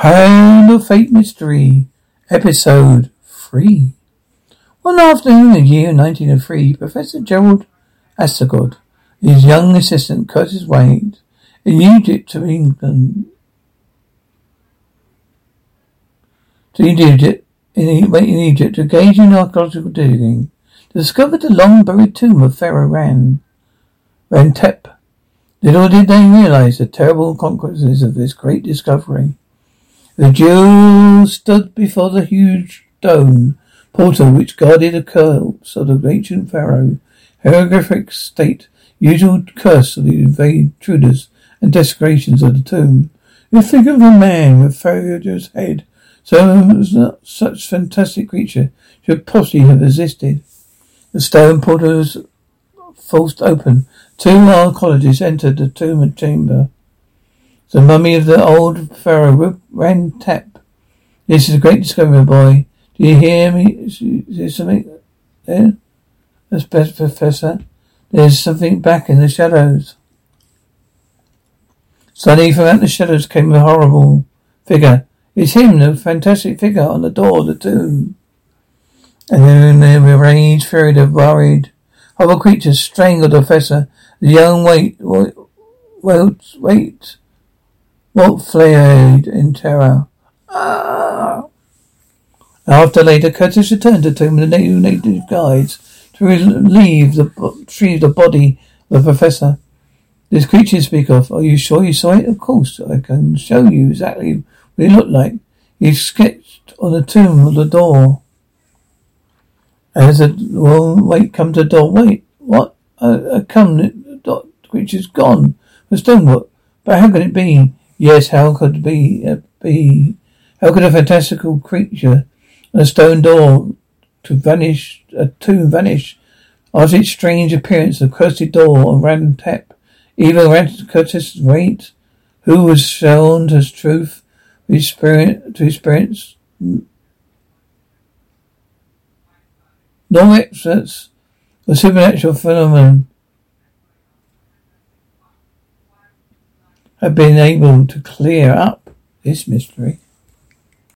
Hand of Fate Mystery, Episode 3. One afternoon in the year 1903, Professor Gerald Asagod his young assistant Curtis Wade in Egypt to England to Egypt in, in Egypt to engage in archaeological digging discovered the long buried tomb of Pharaoh Ran Rantep. Little did they realize the terrible consequences of this great discovery. The Jews stood before the huge stone portal which guarded the corpse of the ancient pharaoh. Hieroglyphics state usual curse of the intruders and desecrations of the tomb. You think of a man with Pharaoh's head, so such fantastic creature should possibly have existed. The stone portal was forced open. Two archaeologists entered the tomb chamber. The mummy of the old pharaoh Rantep. This is a great discovery, boy. Do you hear me? Is there something there? That's best, Professor. There's something back in the shadows. Suddenly from out the shadows came a horrible figure. It's him, the fantastic figure on the door of the tomb. And then in the rage furied of worried. Horrible creatures strangled the professor. The young wait, wait, wait, wait Walt flared in terror. Ah! After later, Curtis returned to tomb with the native, guides to relieve the retrieve the body of the professor. This creature you speak of, are you sure you saw it? Of course, I can show you exactly what it looked like. He sketched on the tomb of the door. And as the well, wait, come to the door. Wait, what? I, I come, the creature's gone. The stone stonework. But how could it be? Yes, how could be, uh, be, how could a fantastical creature, a stone door to vanish, a tomb vanish, after its strange appearance, the cursed door on Rantep, even Rantep Curtis Wade, who was shown as truth, to experience, to experience, no experts, the supernatural phenomenon have been able to clear up this mystery.